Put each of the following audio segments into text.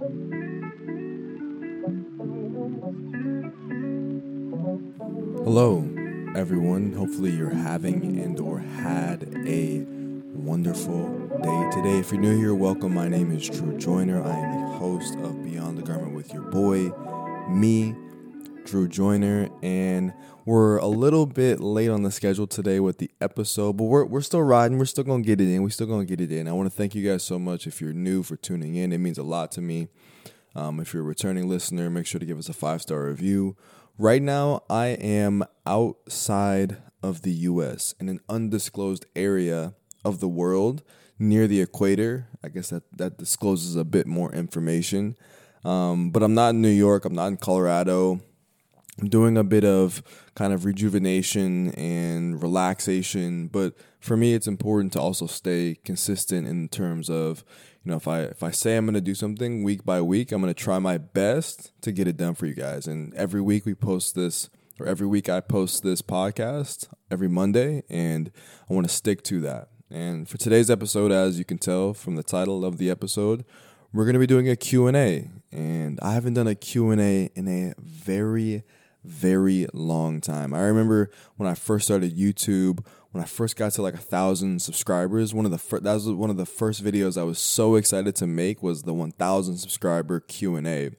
Hello, everyone. Hopefully, you're having and or had a wonderful day today. If you're new here, welcome. My name is Drew Joiner. I am the host of Beyond the Garment with your boy, me, Drew Joiner, and we're a little bit late on the schedule today with the episode, but we're we're still riding. We're still gonna get it in. We're still gonna get it in. I want to thank you guys so much if you're new for tuning in. It means a lot to me. Um, if you're a returning listener, make sure to give us a five star review. Right now, I am outside of the U.S. in an undisclosed area of the world near the equator. I guess that that discloses a bit more information. Um, but I'm not in New York. I'm not in Colorado. Doing a bit of kind of rejuvenation and relaxation, but for me it's important to also stay consistent in terms of, you know, if I if I say I'm going to do something week by week, I'm going to try my best to get it done for you guys. And every week we post this or every week I post this podcast every Monday and I want to stick to that. And for today's episode as you can tell from the title of the episode, we're going to be doing a Q&A and I haven't done a Q&A in a very very long time. I remember when I first started YouTube, when I first got to like a thousand subscribers, one of the fir- that was one of the first videos I was so excited to make was the 1,000 subscriber Q and A,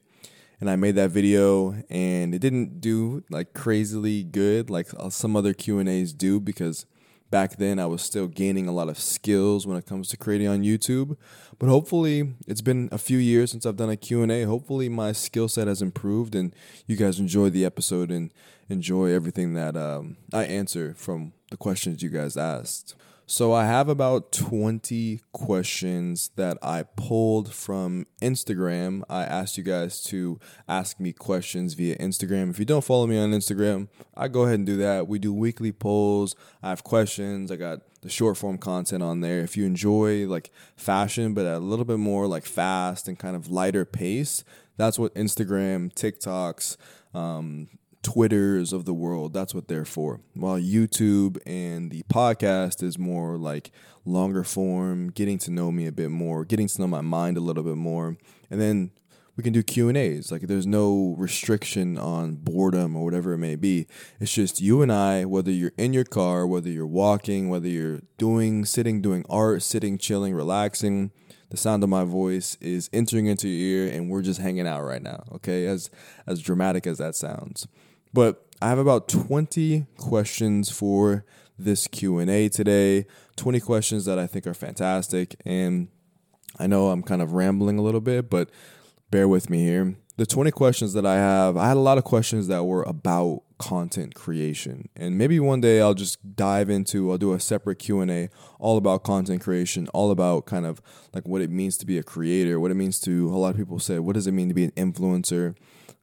and I made that video and it didn't do like crazily good like uh, some other Q and A's do because back then I was still gaining a lot of skills when it comes to creating on YouTube. But hopefully it's been a few years since I've done a Q&A. Hopefully my skill set has improved and you guys enjoy the episode and enjoy everything that um, I answer from the questions you guys asked. So I have about 20 questions that I pulled from Instagram. I asked you guys to ask me questions via Instagram. If you don't follow me on Instagram, I go ahead and do that. We do weekly polls. I have questions. I got the short form content on there. If you enjoy like fashion but a little bit more like fast and kind of lighter pace, that's what Instagram, TikToks, um, Twitters of the world. That's what they're for. While YouTube and the podcast is more like longer form, getting to know me a bit more, getting to know my mind a little bit more, and then we can do Q and A's. Like there's no restriction on boredom or whatever it may be. It's just you and I, whether you're in your car, whether you're walking, whether you're doing, sitting, doing art, sitting, chilling, relaxing the sound of my voice is entering into your ear and we're just hanging out right now okay as as dramatic as that sounds but I have about 20 questions for this Q&A today. 20 questions that I think are fantastic and I know I'm kind of rambling a little bit, but bear with me here. The 20 questions that I have, I had a lot of questions that were about content creation. And maybe one day I'll just dive into I'll do a separate Q&A all about content creation, all about kind of like what it means to be a creator, what it means to a lot of people say, what does it mean to be an influencer?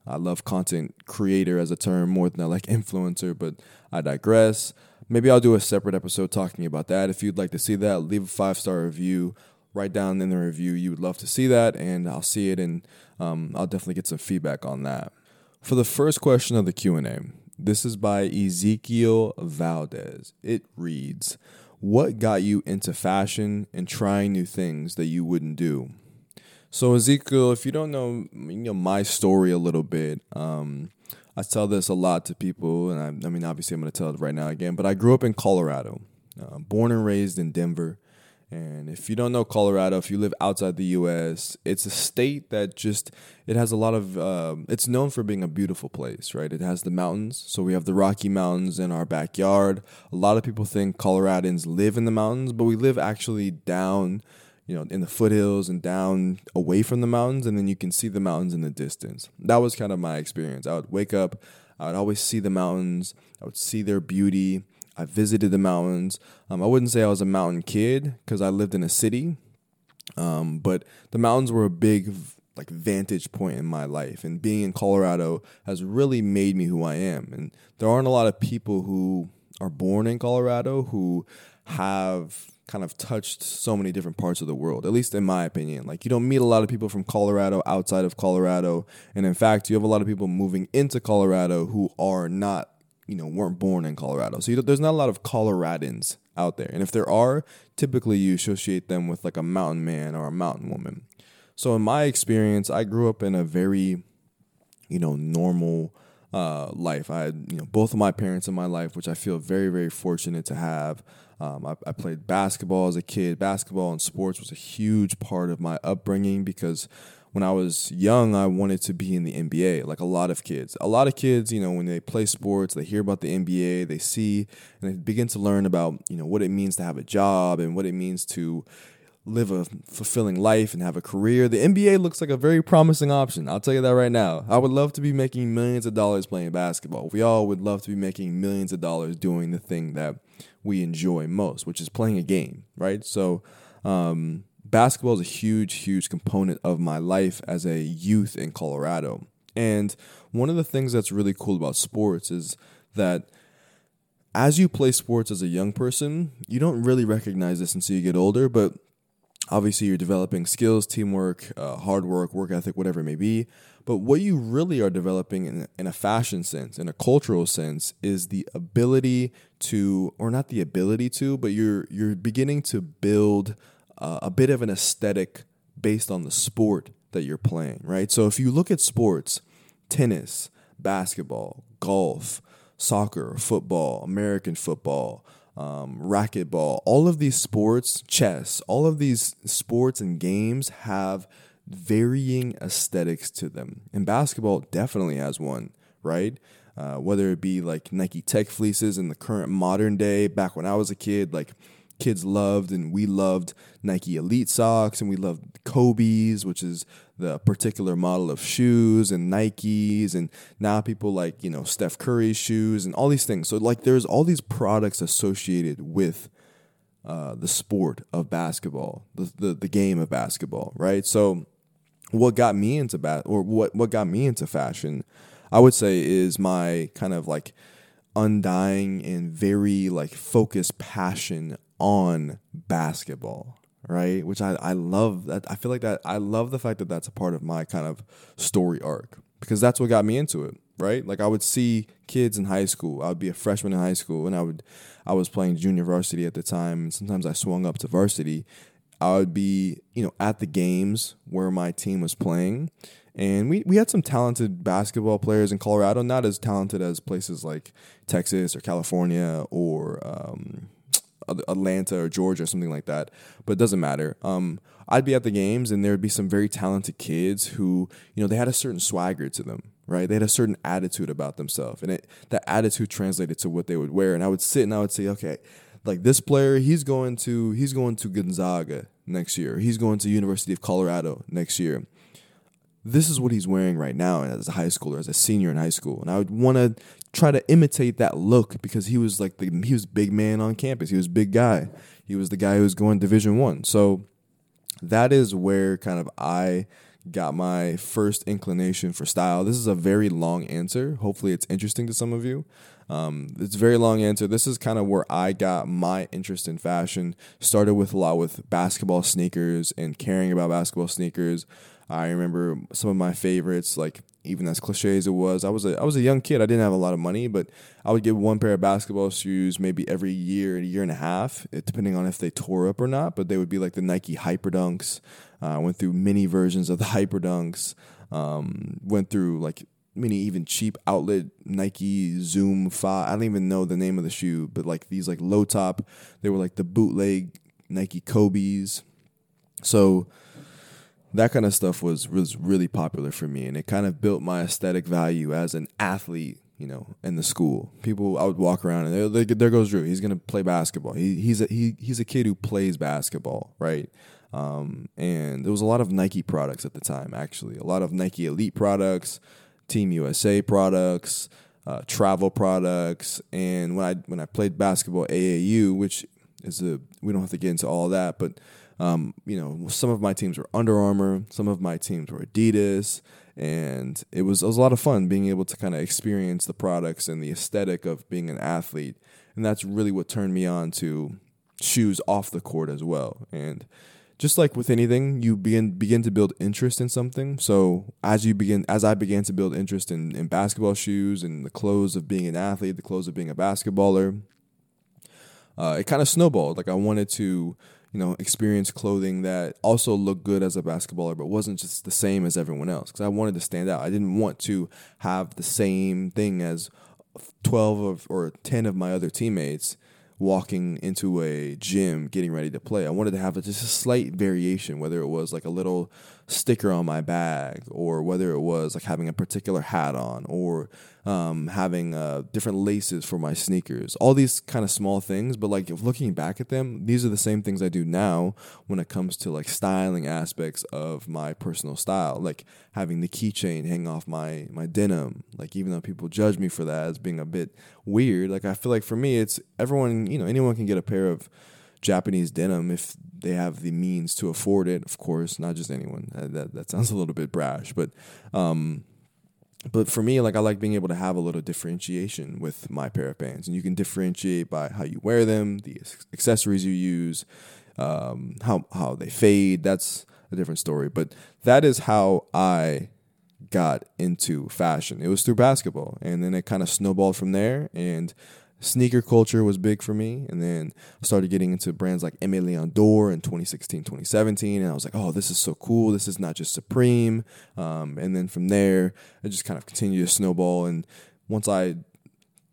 I love content creator as a term more than I like influencer, but I digress. Maybe I'll do a separate episode talking about that. If you'd like to see that, leave a five star review. Write down in the review you would love to see that, and I'll see it, and um, I'll definitely get some feedback on that. For the first question of the Q and A, this is by Ezekiel Valdez. It reads, "What got you into fashion and trying new things that you wouldn't do?" So Ezekiel, if you don't know, you know my story a little bit, um, I tell this a lot to people, and I, I mean, obviously, I'm going to tell it right now again. But I grew up in Colorado, uh, born and raised in Denver. And if you don't know Colorado, if you live outside the U.S., it's a state that just it has a lot of. Uh, it's known for being a beautiful place, right? It has the mountains, so we have the Rocky Mountains in our backyard. A lot of people think Coloradans live in the mountains, but we live actually down you know, in the foothills and down away from the mountains, and then you can see the mountains in the distance. That was kind of my experience. I would wake up, I would always see the mountains, I would see their beauty. I visited the mountains. Um, I wouldn't say I was a mountain kid because I lived in a city, um, but the mountains were a big like vantage point in my life and being in Colorado has really made me who I am and there aren't a lot of people who are born in Colorado who have kind of touched so many different parts of the world, at least in my opinion. Like, you don't meet a lot of people from Colorado outside of Colorado. And in fact, you have a lot of people moving into Colorado who are not, you know, weren't born in Colorado. So there's not a lot of Coloradans out there. And if there are, typically you associate them with like a mountain man or a mountain woman. So in my experience, I grew up in a very, you know, normal uh, life. I had you know both of my parents in my life, which I feel very very fortunate to have. Um, I, I, played basketball as a kid. Basketball and sports was a huge part of my upbringing because when I was young, I wanted to be in the NBA, like a lot of kids. A lot of kids, you know, when they play sports, they hear about the NBA, they see, and they begin to learn about, you know, what it means to have a job and what it means to live a fulfilling life and have a career. The NBA looks like a very promising option. I'll tell you that right now. I would love to be making millions of dollars playing basketball. We all would love to be making millions of dollars doing the thing that we enjoy most, which is playing a game, right? So, um, basketball is a huge, huge component of my life as a youth in Colorado. And one of the things that's really cool about sports is that as you play sports as a young person, you don't really recognize this until you get older, but obviously you're developing skills, teamwork, uh, hard work, work ethic, whatever it may be. But what you really are developing in, in a fashion sense, in a cultural sense, is the ability to, or not the ability to, but you're you're beginning to build uh, a bit of an aesthetic based on the sport that you're playing, right? So if you look at sports, tennis, basketball, golf, soccer, football, American football, um, racquetball, all of these sports, chess, all of these sports and games have varying aesthetics to them. And basketball definitely has one, right? Uh, whether it be like Nike Tech fleeces in the current modern day, back when I was a kid, like kids loved and we loved Nike Elite socks and we loved Kobe's, which is the particular model of shoes and Nikes and now people like, you know, Steph Curry's shoes and all these things. So like there's all these products associated with uh, the sport of basketball, the, the the game of basketball, right? So what got me into bat or what what got me into fashion, I would say is my kind of like undying and very like focused passion on basketball, right? Which I, I love that. I feel like that I love the fact that that's a part of my kind of story arc because that's what got me into it, right? Like I would see kids in high school. I would be a freshman in high school and I would I was playing junior varsity at the time and sometimes I swung up to varsity. I would be, you know, at the games where my team was playing and we, we had some talented basketball players in Colorado, not as talented as places like Texas or California or um, Atlanta or Georgia or something like that. But it doesn't matter. Um, I'd be at the games and there would be some very talented kids who, you know, they had a certain swagger to them, right? They had a certain attitude about themselves, and it, that attitude translated to what they would wear. And I would sit and I would say, okay, like this player, he's going to he's going to Gonzaga next year. He's going to University of Colorado next year this is what he's wearing right now as a high schooler, as a senior in high school. And I would want to try to imitate that look because he was like the he was big man on campus. He was big guy. He was the guy who was going Division One. So that is where kind of I got my first inclination for style. This is a very long answer. Hopefully, it's interesting to some of you. Um, it's a very long answer. This is kind of where I got my interest in fashion. Started with a lot with basketball sneakers and caring about basketball sneakers. I remember some of my favorites, like even as cliche as it was. I was a I was a young kid. I didn't have a lot of money, but I would get one pair of basketball shoes maybe every year, a year and a half, depending on if they tore up or not. But they would be like the Nike Hyperdunks. Uh, I went through many versions of the Hyperdunks. Um, went through like many even cheap outlet Nike Zoom Five. I don't even know the name of the shoe, but like these like low top. They were like the bootleg Nike Kobe's. So that kind of stuff was was really popular for me, and it kind of built my aesthetic value as an athlete. You know, in the school, people I would walk around and they, there goes Drew. He's gonna play basketball. He, he's a he, he's a kid who plays basketball, right? Um, and there was a lot of Nike products at the time. Actually, a lot of Nike Elite products, Team USA products, uh, travel products. And when I when I played basketball AAU, which is a we don't have to get into all that, but um, you know, some of my teams were Under Armour, some of my teams were Adidas, and it was it was a lot of fun being able to kind of experience the products and the aesthetic of being an athlete, and that's really what turned me on to shoes off the court as well. And just like with anything, you begin begin to build interest in something. So as you begin, as I began to build interest in, in basketball shoes and the clothes of being an athlete, the clothes of being a basketballer, uh, it kind of snowballed. Like I wanted to you know, experience clothing that also looked good as a basketballer, but wasn't just the same as everyone else. Because I wanted to stand out. I didn't want to have the same thing as 12 of, or 10 of my other teammates walking into a gym getting ready to play. I wanted to have a, just a slight variation, whether it was like a little sticker on my bag, or whether it was like having a particular hat on, or um, having uh, different laces for my sneakers. All these kind of small things, but like looking back at them, these are the same things I do now when it comes to like styling aspects of my personal style, like having the keychain hang off my my denim. Like even though people judge me for that as being a bit weird, like I feel like for me, it's everyone. You know, anyone can get a pair of Japanese denim if they have the means to afford it. Of course, not just anyone. That that, that sounds a little bit brash, but um, but for me, like I like being able to have a little differentiation with my pair of pants, and you can differentiate by how you wear them, the accessories you use, um, how how they fade. That's a different story, but that is how I got into fashion. It was through basketball, and then it kind of snowballed from there, and sneaker culture was big for me. And then I started getting into brands like Aimé Leon Dore in 2016, 2017. And I was like, oh, this is so cool. This is not just Supreme. Um, and then from there, it just kind of continued to snowball. And once I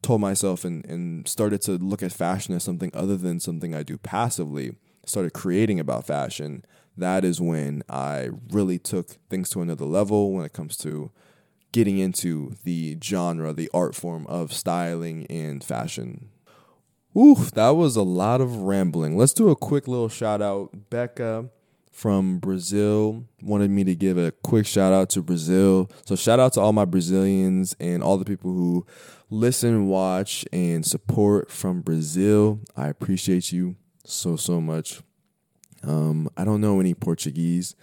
told myself and, and started to look at fashion as something other than something I do passively, started creating about fashion, that is when I really took things to another level when it comes to getting into the genre, the art form of styling and fashion. Ooh, that was a lot of rambling. Let's do a quick little shout out. Becca from Brazil wanted me to give a quick shout out to Brazil. So, shout out to all my Brazilians and all the people who listen, watch, and support from Brazil. I appreciate you so, so much. Um, I don't know any Portuguese,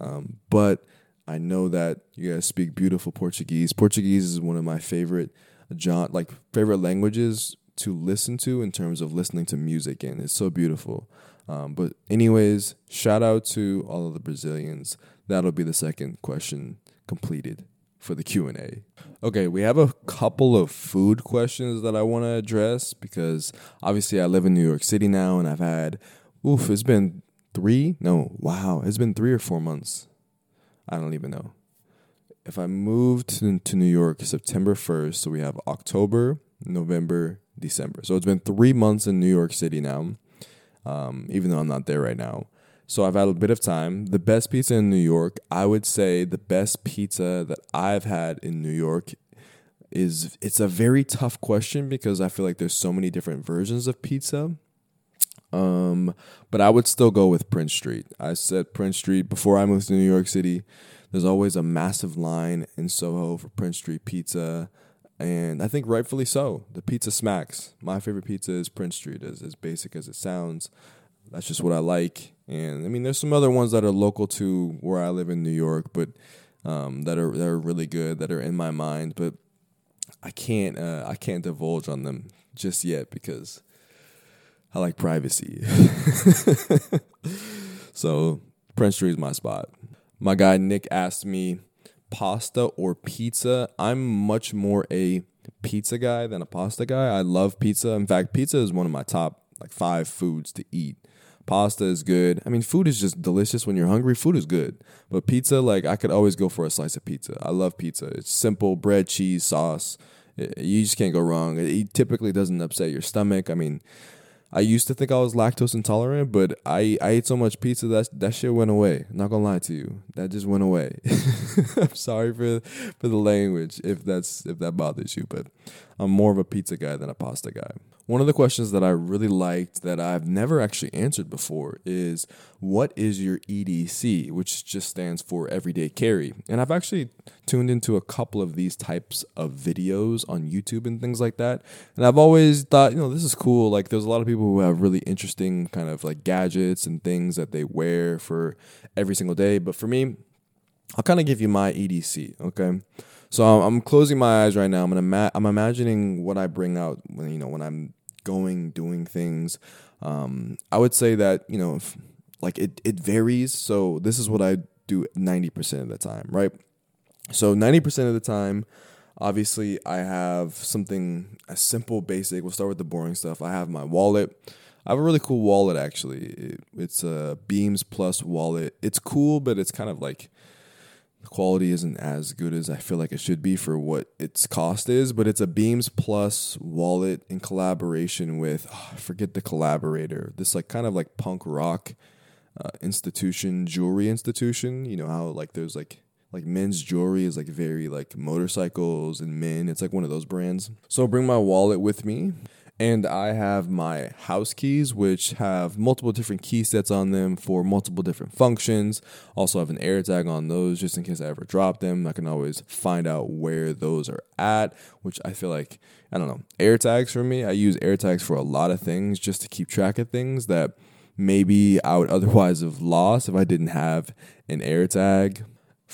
um, but I know that you guys speak beautiful Portuguese. Portuguese is one of my favorite John like favorite languages to listen to in terms of listening to music and it's so beautiful. Um, but anyways, shout out to all of the Brazilians. That'll be the second question completed for the Q&A. Okay, we have a couple of food questions that I want to address because obviously I live in New York City now and I've had oof, it's been 3? No, wow, it's been 3 or 4 months I don't even know. If I moved to, to New York September 1st, so we have October, November, December. So it's been three months in New York City now, um, even though I'm not there right now. So I've had a bit of time. The best pizza in New York, I would say the best pizza that I've had in New York is it's a very tough question because I feel like there's so many different versions of pizza. Um, but I would still go with Prince Street. I said Prince Street before I moved to New York City. There's always a massive line in Soho for Prince Street pizza. And I think rightfully so. The pizza smacks. My favorite pizza is Prince Street, as, as basic as it sounds. That's just what I like. And I mean, there's some other ones that are local to where I live in New York, but um, that are that are really good, that are in my mind. But I can't uh, I can't divulge on them just yet because I like privacy. so Prince Street is my spot. My guy Nick asked me pasta or pizza. I'm much more a pizza guy than a pasta guy. I love pizza. In fact, pizza is one of my top like five foods to eat. Pasta is good. I mean, food is just delicious when you're hungry. Food is good. But pizza, like I could always go for a slice of pizza. I love pizza. It's simple, bread, cheese, sauce. You just can't go wrong. It typically doesn't upset your stomach. I mean, I used to think I was lactose intolerant, but I, I ate so much pizza that that shit went away. not gonna lie to you, that just went away. I'm sorry for for the language if that's if that bothers you, but I'm more of a pizza guy than a pasta guy. One of the questions that I really liked that I've never actually answered before is what is your EDC, which just stands for everyday carry. And I've actually tuned into a couple of these types of videos on YouTube and things like that. And I've always thought, you know, this is cool. Like there's a lot of people who have really interesting kind of like gadgets and things that they wear for every single day. But for me, I'll kind of give you my EDC, okay? So I'm closing my eyes right now. I'm gonna I'm imagining what I bring out when you know when I'm going doing things. Um, I would say that you know if, like it it varies. So this is what I do ninety percent of the time, right? So ninety percent of the time, obviously I have something a simple basic. We'll start with the boring stuff. I have my wallet. I have a really cool wallet actually. It, it's a Beams Plus wallet. It's cool, but it's kind of like the quality isn't as good as I feel like it should be for what its cost is. But it's a Beams Plus wallet in collaboration with oh, I forget the collaborator. This like kind of like punk rock uh, institution, jewelry institution. You know how like there's like like men's jewelry is like very like motorcycles and men. It's like one of those brands. So I'll bring my wallet with me and I have my house keys, which have multiple different key sets on them for multiple different functions. Also, have an AirTag on those just in case I ever drop them. I can always find out where those are at, which I feel like, I don't know, AirTags for me, I use AirTags for a lot of things just to keep track of things that maybe I would otherwise have lost if I didn't have an AirTag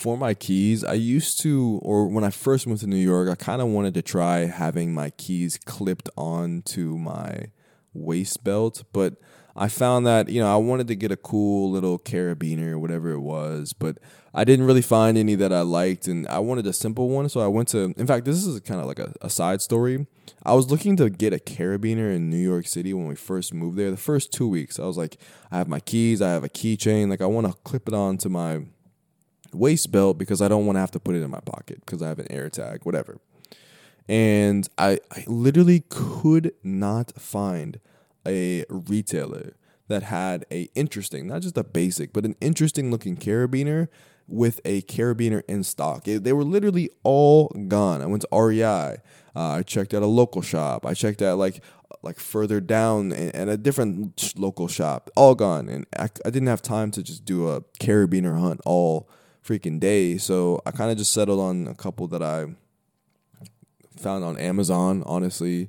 for my keys, I used to, or when I first moved to New York, I kind of wanted to try having my keys clipped onto my waist belt, but I found that, you know, I wanted to get a cool little carabiner or whatever it was, but I didn't really find any that I liked, and I wanted a simple one. So I went to, in fact, this is kind of like a, a side story. I was looking to get a carabiner in New York City when we first moved there. The first two weeks, I was like, I have my keys, I have a keychain, like I want to clip it onto my waist belt because I don't want to have to put it in my pocket because I have an air tag, whatever. And I, I literally could not find a retailer that had a interesting, not just a basic, but an interesting looking carabiner with a carabiner in stock. It, they were literally all gone. I went to REI. Uh, I checked at a local shop. I checked at like like further down and a different local shop. All gone, and I, I didn't have time to just do a carabiner hunt all freaking day. So I kind of just settled on a couple that I found on Amazon, honestly.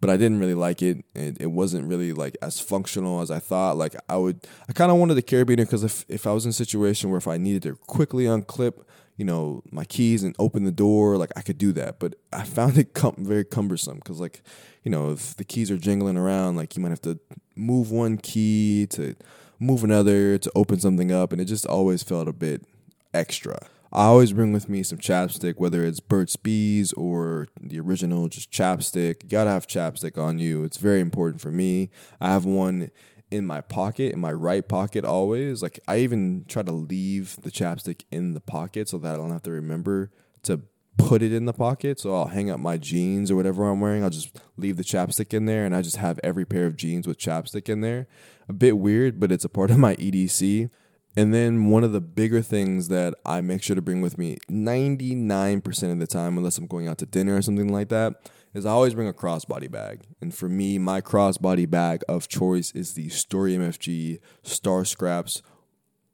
But I didn't really like it. It, it wasn't really like as functional as I thought. Like I would, I kind of wanted the carabiner because if if I was in a situation where if I needed to quickly unclip, you know, my keys and open the door, like I could do that. But I found it very cumbersome because like, you know, if the keys are jingling around, like you might have to move one key to move another to open something up, and it just always felt a bit extra. I always bring with me some chapstick, whether it's Burt's Bees or the original just chapstick. You gotta have chapstick on you. It's very important for me. I have one in my pocket, in my right pocket always. Like I even try to leave the chapstick in the pocket so that I don't have to remember to put it in the pocket. So I'll hang up my jeans or whatever I'm wearing. I'll just leave the chapstick in there and I just have every pair of jeans with chapstick in there. A bit weird, but it's a part of my EDC. And then one of the bigger things that I make sure to bring with me 99% of the time, unless I'm going out to dinner or something like that, is I always bring a crossbody bag. And for me, my crossbody bag of choice is the Story MFG Star Scraps.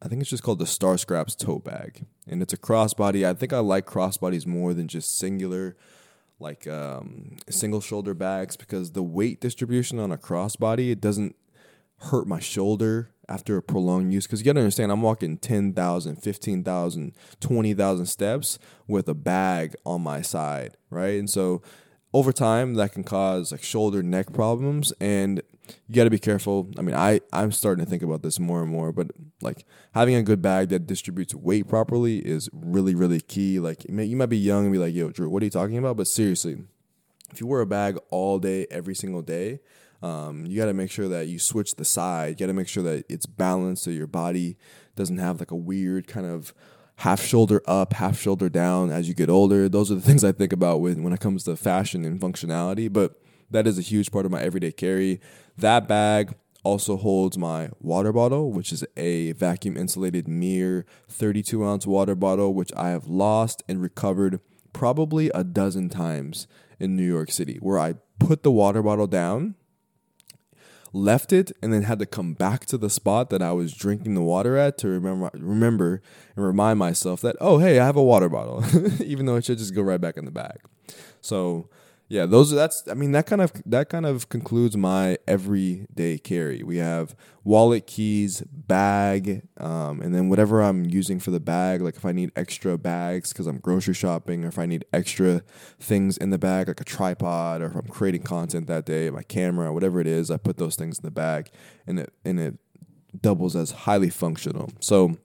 I think it's just called the Star Scraps tote bag. And it's a crossbody. I think I like crossbodies more than just singular, like um, single shoulder bags, because the weight distribution on a crossbody, it doesn't hurt my shoulder after a prolonged use because you gotta understand i'm walking 10000 15000 20000 steps with a bag on my side right? And so over time that can cause like shoulder neck problems and you got to be careful. I mean i i'm starting to think about this more and more but like having a good bag that distributes weight properly is really really key. Like you might be young and be like yo drew what are you talking about? But seriously if you wear a bag all day every single day um, you got to make sure that you switch the side. You got to make sure that it's balanced so your body doesn't have like a weird kind of half shoulder up, half shoulder down as you get older. Those are the things I think about when when it comes to fashion and functionality. But that is a huge part of my everyday carry. That bag also holds my water bottle, which is a vacuum insulated mirror 32 ounce water bottle, which I have lost and recovered probably a dozen times in New York City, where I put the water bottle down left it and then had to come back to the spot that I was drinking the water at to remember remember and remind myself that oh hey I have a water bottle even though it should just go right back in the bag. So yeah, those are that's I mean that kind of that kind of concludes my everyday carry. We have wallet, keys, bag, um, and then whatever I'm using for the bag. Like if I need extra bags because I'm grocery shopping, or if I need extra things in the bag, like a tripod, or if I'm creating content that day, my camera, whatever it is, I put those things in the bag, and it and it doubles as highly functional. So.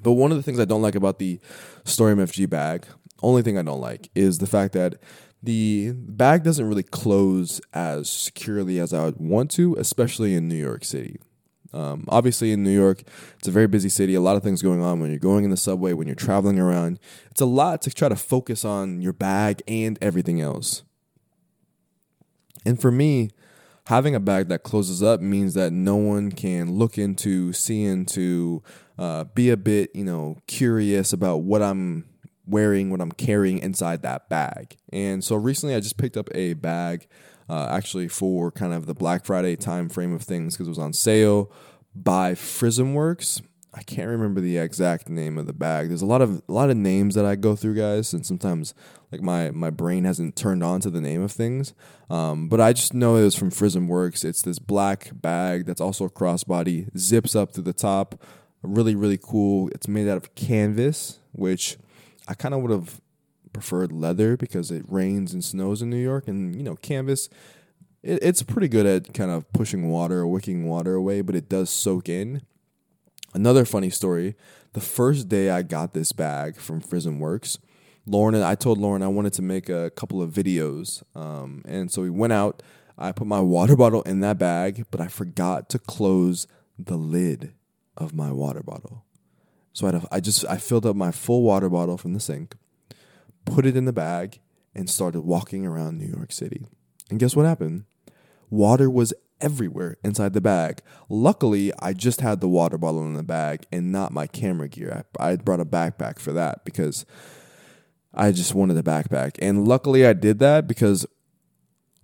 But one of the things I don't like about the Story MFG bag, only thing I don't like is the fact that the bag doesn't really close as securely as I would want to, especially in New York City. Um, obviously, in New York, it's a very busy city. A lot of things going on when you're going in the subway, when you're traveling around. It's a lot to try to focus on your bag and everything else. And for me, having a bag that closes up means that no one can look into, see into, uh, be a bit, you know, curious about what I'm wearing, what I'm carrying inside that bag. And so recently, I just picked up a bag uh, actually for kind of the Black Friday time frame of things because it was on sale by Frizmworks. I can't remember the exact name of the bag. There's a lot of a lot of names that I go through, guys, and sometimes like my my brain hasn't turned on to the name of things. Um, but I just know it was from Frizmworks. It's this black bag that's also a crossbody, zips up to the top. Really, really cool. It's made out of canvas, which I kind of would have preferred leather because it rains and snows in New York, and you know, canvas. It, it's pretty good at kind of pushing water or wicking water away, but it does soak in. Another funny story: the first day I got this bag from Frizmworks, Lauren and I told Lauren I wanted to make a couple of videos, um, and so we went out. I put my water bottle in that bag, but I forgot to close the lid of my water bottle. So I, I just I filled up my full water bottle from the sink put it in the bag, and started walking around New York City. And guess what happened? Water was everywhere inside the bag. Luckily, I just had the water bottle in the bag and not my camera gear. I, I brought a backpack for that because I just wanted a backpack. And luckily, I did that because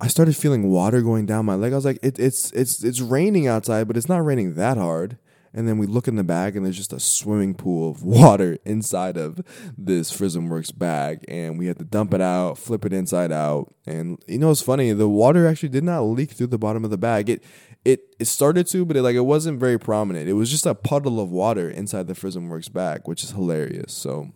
I started feeling water going down my leg. I was like, it, it's it's it's raining outside, but it's not raining that hard. And then we look in the bag, and there's just a swimming pool of water inside of this Frizmworks bag. And we had to dump it out, flip it inside out. And you know, it's funny. The water actually did not leak through the bottom of the bag. It it it started to, but it like it wasn't very prominent. It was just a puddle of water inside the Frizmworks bag, which is hilarious. So,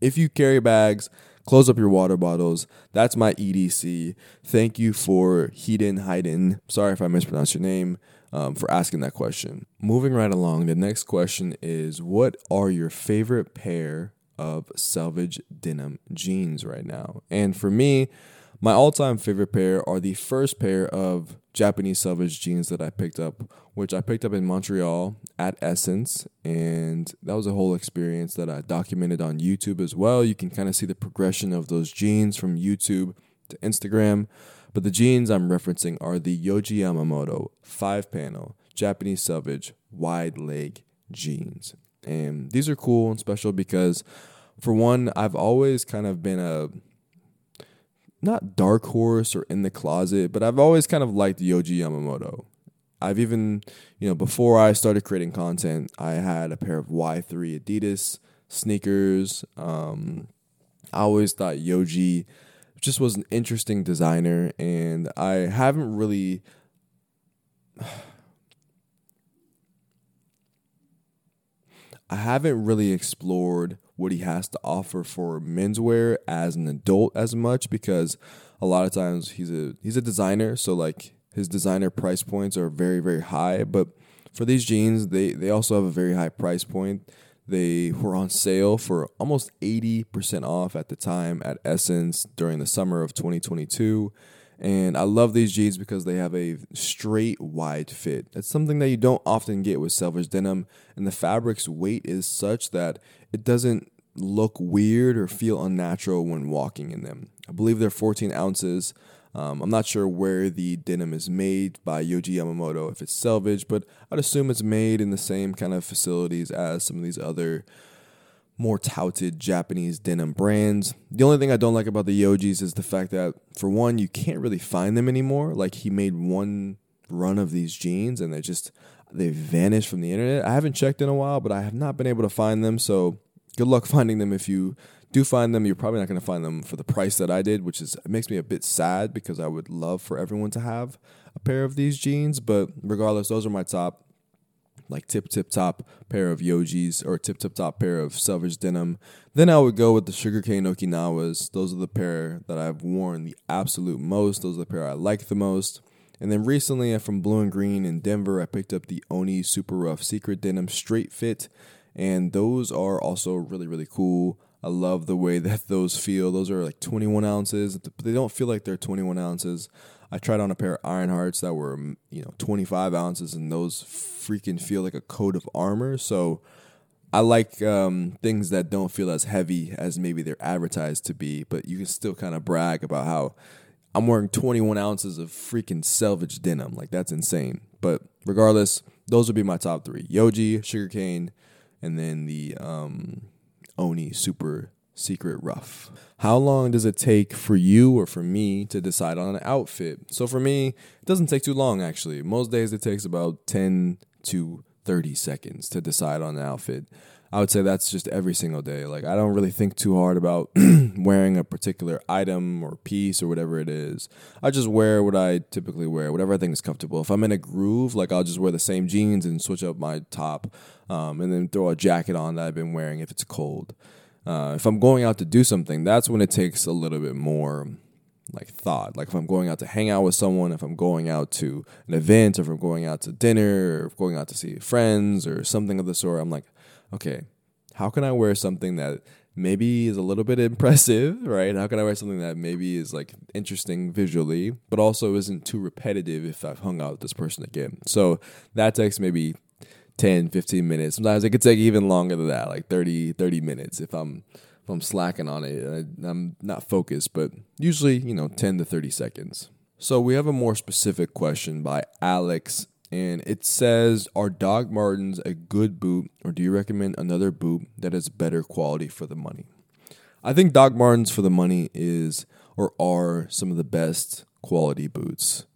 if you carry bags, close up your water bottles. That's my EDC. Thank you for Heaton Hayden. Sorry if I mispronounced your name um, for asking that question. Moving right along, the next question is What are your favorite pair of selvage denim jeans right now? And for me, my all time favorite pair are the first pair of Japanese selvage jeans that I picked up, which I picked up in Montreal at Essence. And that was a whole experience that I documented on YouTube as well. You can kind of see the progression of those jeans from YouTube to Instagram. But the jeans I'm referencing are the Yohji Yamamoto five panel Japanese selvage wide leg jeans. And these are cool and special because, for one, I've always kind of been a not dark horse or in the closet, but I've always kind of liked Yohji Yamamoto. I've even, you know, before I started creating content, I had a pair of Y3 Adidas sneakers. Um, I always thought Yohji just was an interesting designer, and I haven't really. I haven't really explored what he has to offer for menswear as an adult as much because a lot of times he's a he's a designer, so like his designer price points are very very high, but for these jeans, they they also have a very high price point they were on sale for almost 80% off at the time at Essence during the summer of 2022. And I love these jeans because they have a straight wide fit. It's something that you don't often get with selvage denim, and the fabric's weight is such that it doesn't look weird or feel unnatural when walking in them. I believe they're 14 ounces. Um, I'm not sure where the denim is made by Yohji Yamamoto, if it's selvage, but I'd assume it's made in the same kind of facilities as some of these other more touted Japanese denim brands. The only thing I don't like about the Yohjis is the fact that, for one, you can't really find them anymore. Like, he made one run of these jeans and they just they vanished from the internet. I haven't checked in a while, but I have not been able to find them. So good luck finding them if you do find them, you're probably not going to find them for the price that I did, which is it makes me a bit sad because I would love for everyone to have a pair of these jeans. But regardless, those are my top, like tip tip top pair of Yohjis or tip tip top pair of selvage denim. Then I would go with the sugarcane Okinawas. Those are the pair that I've worn the absolute most. Those are the pair I like the most. And then recently, uh, from Blue and Green in Denver, I picked up the Oni Super Rough Secret Denim Straight Fit and those are also really really cool. I love the way that those feel. Those are like 21 ounces, they don't feel like they're 21 ounces. I tried on a pair of Iron Hearts that were, you know, 25 ounces, and those freaking feel like a coat of armor. So I like um, things that don't feel as heavy as maybe they're advertised to be, but you can still kind of brag about how I'm wearing 21 ounces of freaking selvage denim. Like, that's insane. But regardless, those would be my top three Yohji, Sugarcane, and then the um, Oni Super Secret Rough. How long does it take for you or for me to decide on an outfit? So for me, it doesn't take too long actually. Most days it takes about 10 to 30 seconds to decide on an outfit. I would say that's just every single day. Like I don't really think too hard about wearing a particular item or piece or whatever it is. I just wear what I typically wear, whatever I think is comfortable. If I'm in a groove, like I'll just wear the same jeans and switch up my top, um, and then throw a jacket on that I've been wearing if it's cold. Uh, if I'm going out to do something, that's when it takes a little bit more like thought. Like if I'm going out to hang out with someone, if I'm going out to an event, or if I'm going out to dinner, or going out to see friends or something of the sort, I'm like, okay, how can I wear something that maybe is a little bit impressive, right? How can I wear something that maybe is like interesting visually, but also isn't too repetitive if I've hung out with this person again? So that takes maybe 10, 15 minutes. Sometimes it could take even longer than that, like 30, 30 minutes if I'm if I'm slacking on it. I, I'm not focused, but usually, you know, 10 to 30 seconds. So we have a more specific question by Alex and it says Are Doc Martens a good boot, or do you recommend another boot that is better quality for the money? I think Doc Martens for the money is or are some of the best quality boots.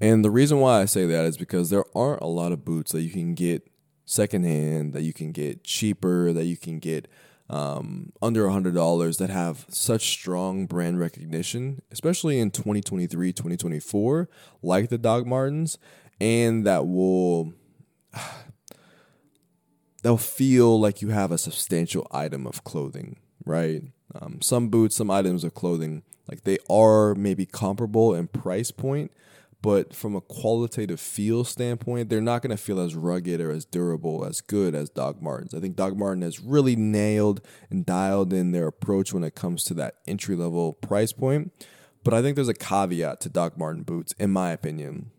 And the reason why I say that is because there aren't a lot of boots that you can get secondhand, that you can get cheaper, that you can get um, under $100 that have such strong brand recognition, especially in 2023, 2024, like the Doc Martens, and that will they'll feel like you have a substantial item of clothing, right? Um, some boots, some items of clothing, like they are maybe comparable in price point, but from a qualitative feel standpoint, they're not going to feel as rugged or as durable, as good as Doc Martens. I think Doc Marten has really nailed and dialed in their approach when it comes to that entry level price point. But I think there's a caveat to Doc Marten boots, in my opinion.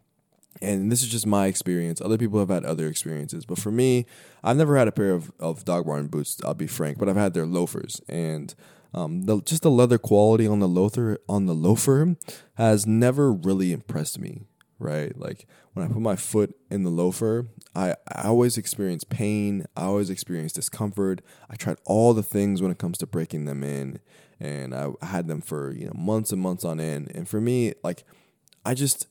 And this is just my experience. Other people have had other experiences. But for me, I've never had a pair of, of Doc Marten boots, I'll be frank, but I've had their loafers. And um, the, just the leather quality on the loafer on the loafer has never really impressed me. Right, like when I put my foot in the loafer, I, I always experience pain. I always experience discomfort. I tried all the things when it comes to breaking them in, and I had them for you know months and months on end. And for me, like I just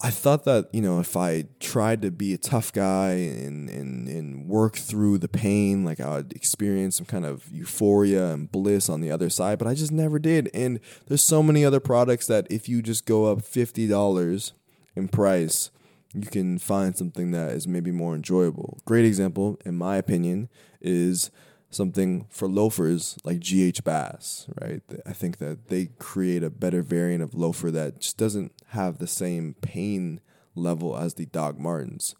I thought that you know if I tried to be a tough guy and and and work through the pain, like I would experience some kind of euphoria and bliss on the other side, but I just never did. And there's so many other products that if you just go up fifty dollars in price, you can find something that is maybe more enjoyable. Great example, in my opinion, is something for loafers like GH Bass, right? I think that they create a better variant of loafer that just doesn't have the same pain level as the Doc Martens,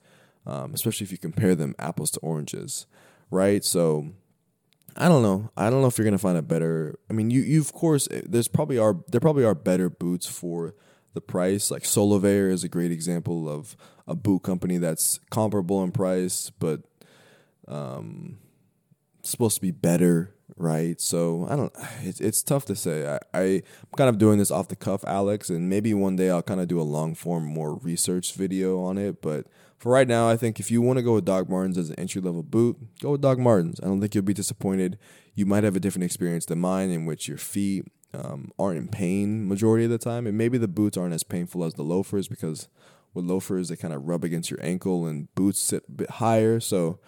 um, especially if you compare them apples to oranges, right? So I don't know. I don't know if you're gonna find a better. I mean, you you of course eh, there's probably are there probably are better boots for the price. Like Solovair is a great example of a boot company that's comparable in price, but um, supposed to be better, right? So I don't. It's it's tough to say. I, I am kind of doing this off the cuff, Alex, and maybe one day I'll kind of do a long form, more research video on it. But for right now, I think if you want to go with Doc Martens as an entry level boot, go with Doc Martens. I don't think you'll be disappointed. You might have a different experience than mine, in which your feet um, aren't in pain majority of the time, and maybe the boots aren't as painful as the loafers because with loafers they kind of rub against your ankle, and boots sit a bit higher. So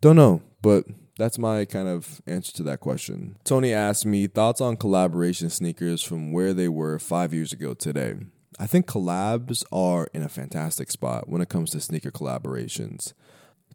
don't know, but that's my kind of answer to that question. Tony asked me thoughts on collaboration sneakers from where they were five years ago today. I think collabs are in a fantastic spot when it comes to sneaker collaborations.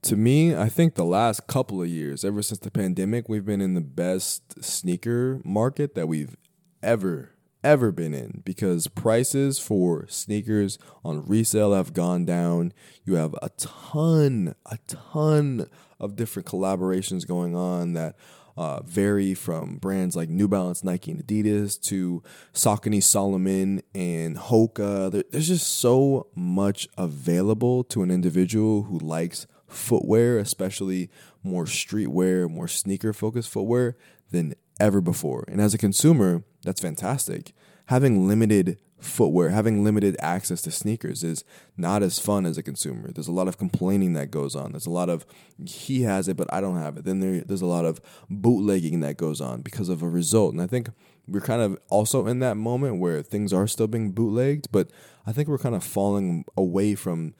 To me, I think the last couple of years, ever since the pandemic, we've been in the best sneaker market that we've ever ever been in because prices for sneakers on resale have gone down. You have a ton, a ton of different collaborations going on that uh, vary from brands like New Balance, Nike, and Adidas to Saucony, Salomon, and Hoka. There, there's just so much available to an individual who likes footwear, especially more streetwear, more sneaker focused footwear than ever before. And as a consumer, that's fantastic. Having limited footwear, having limited access to sneakers is not as fun as a consumer. There's a lot of complaining that goes on. There's a lot of he has it, but I don't have it. Then there, there's a lot of bootlegging that goes on because of a result. And I think we're kind of also in that moment where things are still being bootlegged, but I think we're kind of falling away from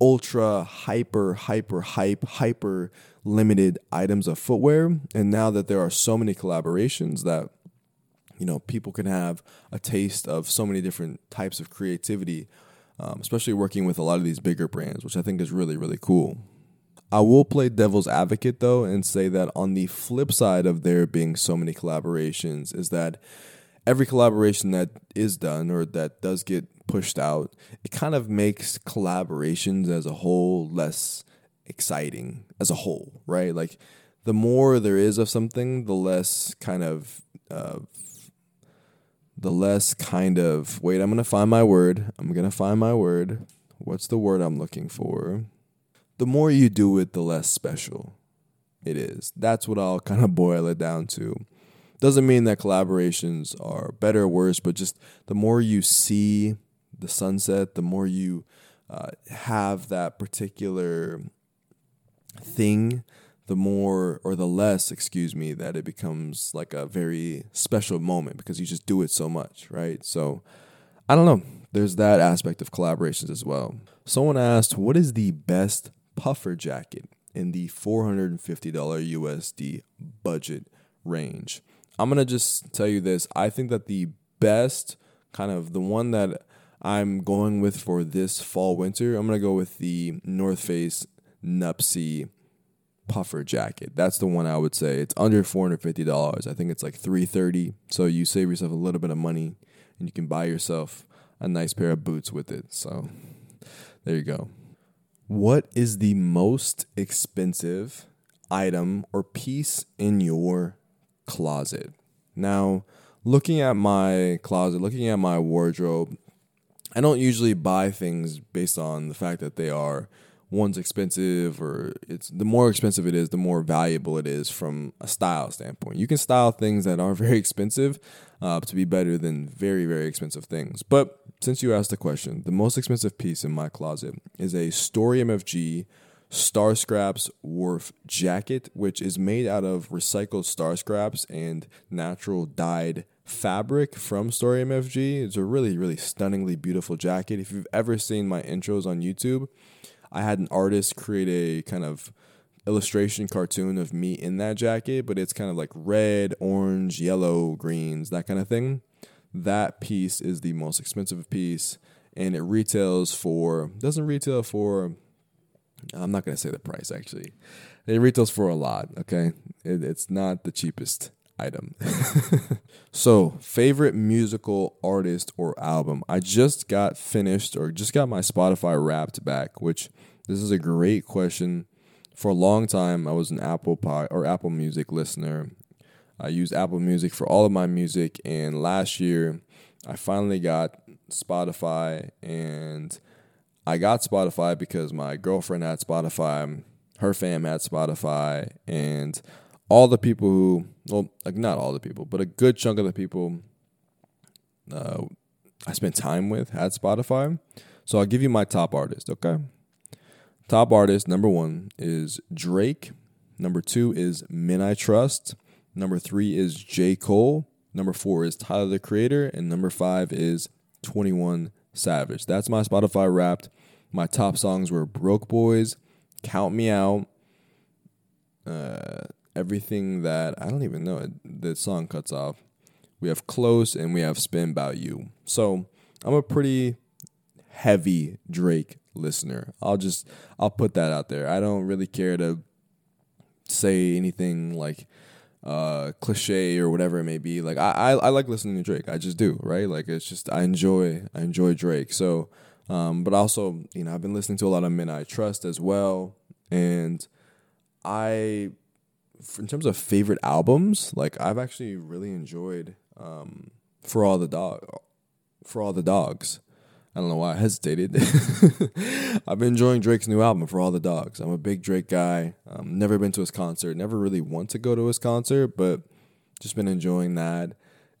ultra hyper hyper hype hyper limited items of footwear and now that there are so many collaborations that you know people can have a taste of so many different types of creativity um, especially working with a lot of these bigger brands which i think is really really cool i will play devil's advocate though and say that on the flip side of there being so many collaborations is that every collaboration that is done or that does get pushed out, it kind of makes collaborations as a whole less exciting as a whole, right? Like the more there is of something, the less kind of uh, the less kind of wait, I'm gonna find my word. I'm gonna find my word. What's the word I'm looking for? The more you do it, the less special it is. That's what I'll kind of boil it down to. Doesn't mean that collaborations are better or worse, but just the more you see the sunset, the more you uh, have that particular thing, the more or the less, excuse me, that it becomes like a very special moment because you just do it so much, right? So I don't know. There's that aspect of collaborations as well. Someone asked, What is the best puffer jacket in the $450 USD budget range? I'm going to just tell you this. I think that the best kind of the one that I'm going with for this fall winter. I'm gonna go with the North Face Nuptse puffer jacket. That's the one I would say. It's under four hundred fifty dollars. I think it's like three thirty. So you save yourself a little bit of money, and you can buy yourself a nice pair of boots with it. So there you go. What is the most expensive item or piece in your closet? Now, looking at my closet, looking at my wardrobe, I don't usually buy things based on the fact that they are one's expensive or it's the more expensive it is, the more valuable it is from a style standpoint. You can style things that are very expensive uh, to be better than very very expensive things. But since you asked the question, the most expensive piece in my closet is a Story MFG Star Scraps Wharf jacket, which is made out of recycled star scraps and natural dyed fabric from Story MFG. It's a really, really stunningly beautiful jacket. If you've ever seen my intros on YouTube, I had an artist create a kind of illustration cartoon of me in that jacket, but it's kind of like red, orange, yellow, greens, that kind of thing. That piece is the most expensive piece, and it retails for doesn't retail for. I'm not gonna say the price actually. It retails for a lot. Okay, it, it's not the cheapest item. so, favorite musical artist or album? I just got finished or just got my Spotify wrapped back, which this is a great question. For a long time, I was an Apple Pod or Apple Music listener. I used Apple Music for all of my music, and last year I finally got Spotify, and I got Spotify because my girlfriend had Spotify, her fam had Spotify, and all the people who, well, like not all the people, but a good chunk of the people uh, I spent time with had Spotify. So I'll give you my top artist, okay? Top artist number one is Drake. Number two is Men I Trust. Number three is J. Cole. Number four is Tyler the Creator. And number five is 21 Savage. That's my Spotify wrapped. My top songs were Broke Boys, Count Me Out, uh, everything that I don't even know the song cuts off. We have close and we have spin about you. So I'm a pretty heavy Drake listener. I'll just I'll put that out there. I don't really care to say anything like uh cliche or whatever it may be. Like I, I I like listening to Drake. I just do, right? Like it's just I enjoy I enjoy Drake. So um but also, you know, I've been listening to a lot of Men I Trust as well and I in terms of favorite albums, like I've actually really enjoyed um, for all the dog for all the dogs. I don't know why I hesitated. I've been enjoying Drake's new album for all the dogs. I'm a big Drake guy. Um, never been to his concert. Never really want to go to his concert, but just been enjoying that.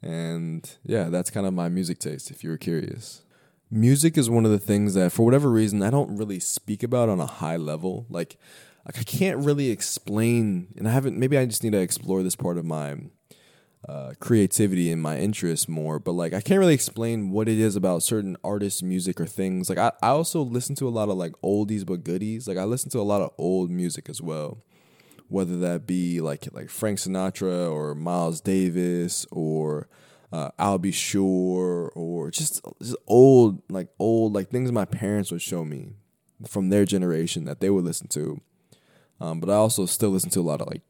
And yeah, that's kind of my music taste. If you were curious, music is one of the things that, for whatever reason, I don't really speak about on a high level. Like, like I can't really explain, and I haven't. Maybe I just need to explore this part of my uh, creativity and my interests more. But like, I can't really explain what it is about certain artists' music or things. Like, I, I also listen to a lot of like oldies but goodies. Like, I listen to a lot of old music as well, whether that be like like Frank Sinatra or Miles Davis or uh, Al B. Sure or just just old like old like things my parents would show me from their generation that they would listen to. Um, but I also still listen to a lot of like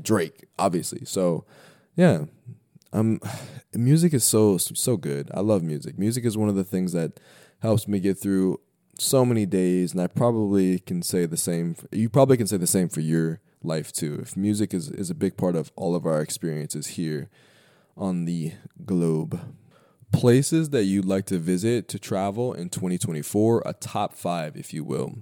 Drake, obviously. So yeah, um, music is so so good. I love music. Music is one of the things that helps me get through so many days, and I probably can say the same. You probably can say the same for your life too. If music is is a big part of all of our experiences here on the globe. Places that you'd like to visit to travel in 2024, a top five, if you will.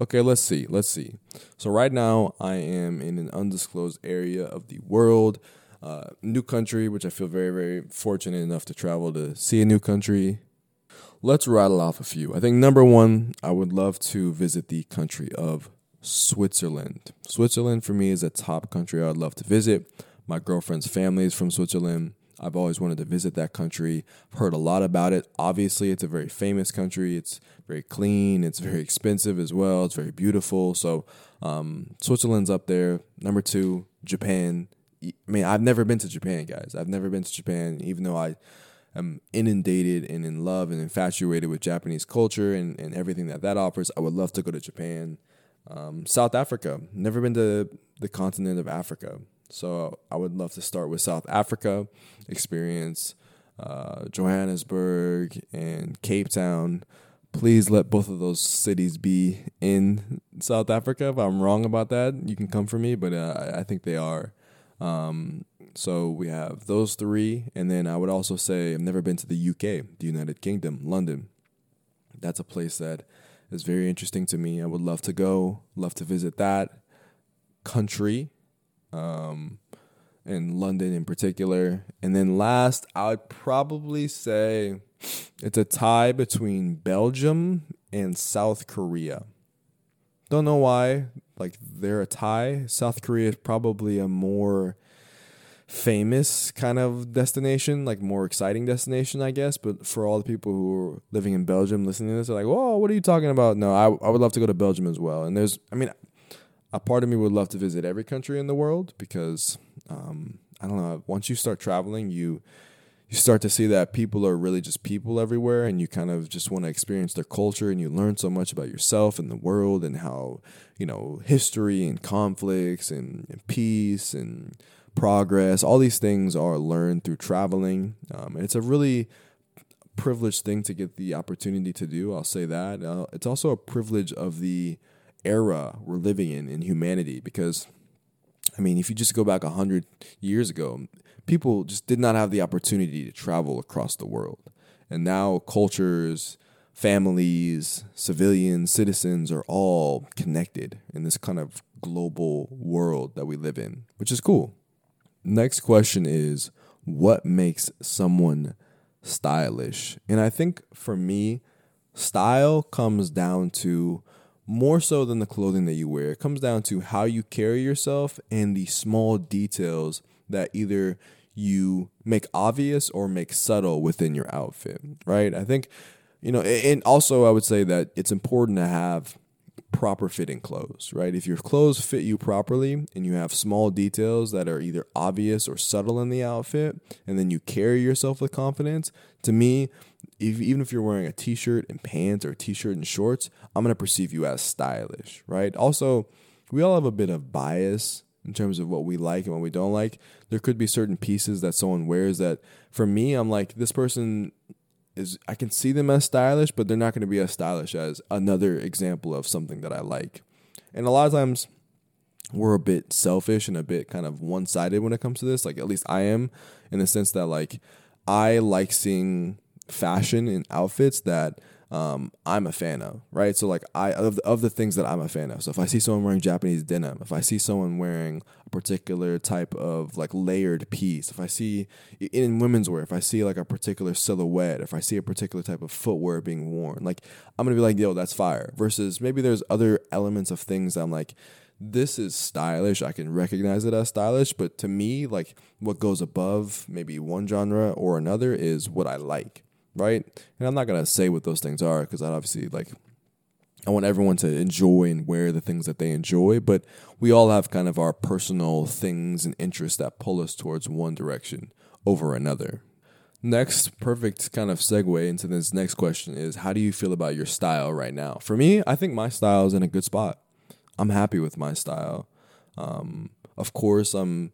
Okay, let's see. Let's see. So, right now, I am in an undisclosed area of the world uh, new country, which I feel very, very fortunate enough to travel to see a new country. Let's rattle off a few. I think number one, I would love to visit the country of Switzerland. Switzerland for me is a top country I'd love to visit. My girlfriend's family is from Switzerland. I've always wanted to visit that country. I've heard a lot about it. Obviously, it's a very famous country. It's very clean. It's very expensive as well. It's very beautiful. So, um, Switzerland's up there. Number two, Japan. I mean, I've never been to Japan, guys. I've never been to Japan, even though I am inundated and in love and infatuated with Japanese culture and, and everything that that offers. I would love to go to Japan. Um, South Africa, never been to the continent of Africa. So I would love to start with South Africa, experience uh, Johannesburg and Cape Town. Please let both of those cities be in South Africa. If I'm wrong about that, you can come for me, but uh, I think they are. Um, so we have those three, and then I would also say I've never been to the UK, the United Kingdom, London. That's a place that is very interesting to me. I would love to go, love to visit that country, um, in London in particular. And then last, I would probably say it's a tie between Belgium and South Korea. Don't know why like they're a tie. South Korea is probably a more famous kind of destination, like more exciting destination, I guess. But for all the people who are living in Belgium listening to this, they're like, "Whoa, what are you talking about?" No, I I would love to go to Belgium as well. And there's, I mean, a part of me would love to visit every country in the world because um, I don't know. Once you start traveling, you you start to see that people are really just people everywhere and you kind of just want to experience their culture and you learn so much about yourself and the world and how you know history and conflicts and, and peace and progress all these things are learned through traveling um, and it's a really privileged thing to get the opportunity to do i'll say that uh, it's also a privilege of the era we're living in in humanity because I mean, if you just go back 100 years ago, people just did not have the opportunity to travel across the world. And now cultures, families, civilians, citizens are all connected in this kind of global world that we live in, which is cool. Next question is what makes someone stylish? And I think for me, style comes down to more so than the clothing that you wear. It comes down to how you carry yourself and the small details that either you make obvious or make subtle within your outfit, right? I think, you know, and also I would say that it's important to have proper fitting clothes, right? If your clothes fit you properly and you have small details that are either obvious or subtle in the outfit, and then you carry yourself with confidence, to me, if, even if you're wearing a t-shirt and pants or a t-shirt and shorts, I'm gonna perceive you as stylish, right? Also, we all have a bit of bias in terms of what we like and what we don't like. There could be certain pieces that someone wears that, for me, I'm like this person is. I can see them as stylish, but they're not going to be as stylish as another example of something that I like. And a lot of times, we're a bit selfish and a bit kind of one sided when it comes to this. Like at least I am, in the sense that like I like seeing fashion and outfits that um, I'm a fan of, right? So like I of the, of the things that I'm a fan of. So if I see someone wearing Japanese denim, if I see someone wearing a particular type of like layered piece, if I see in women's wear, if I see like a particular silhouette, if I see a particular type of footwear being worn, like I'm gonna be like, yo, that's fire. Versus maybe there's other elements of things that I'm like, this is stylish. I can recognize it as stylish, but to me, like what goes above maybe one genre or another is what I like right? And I'm not gonna say what those things are because I obviously like I want everyone to enjoy and wear the things that they enjoy, but we all have kind of our personal things and interests that pull us towards one direction over another. Next, perfect kind of segue into this next question is how do you feel about your style right now? For me, I think my style is in a good spot. I'm happy with my style. Um, of course, I'm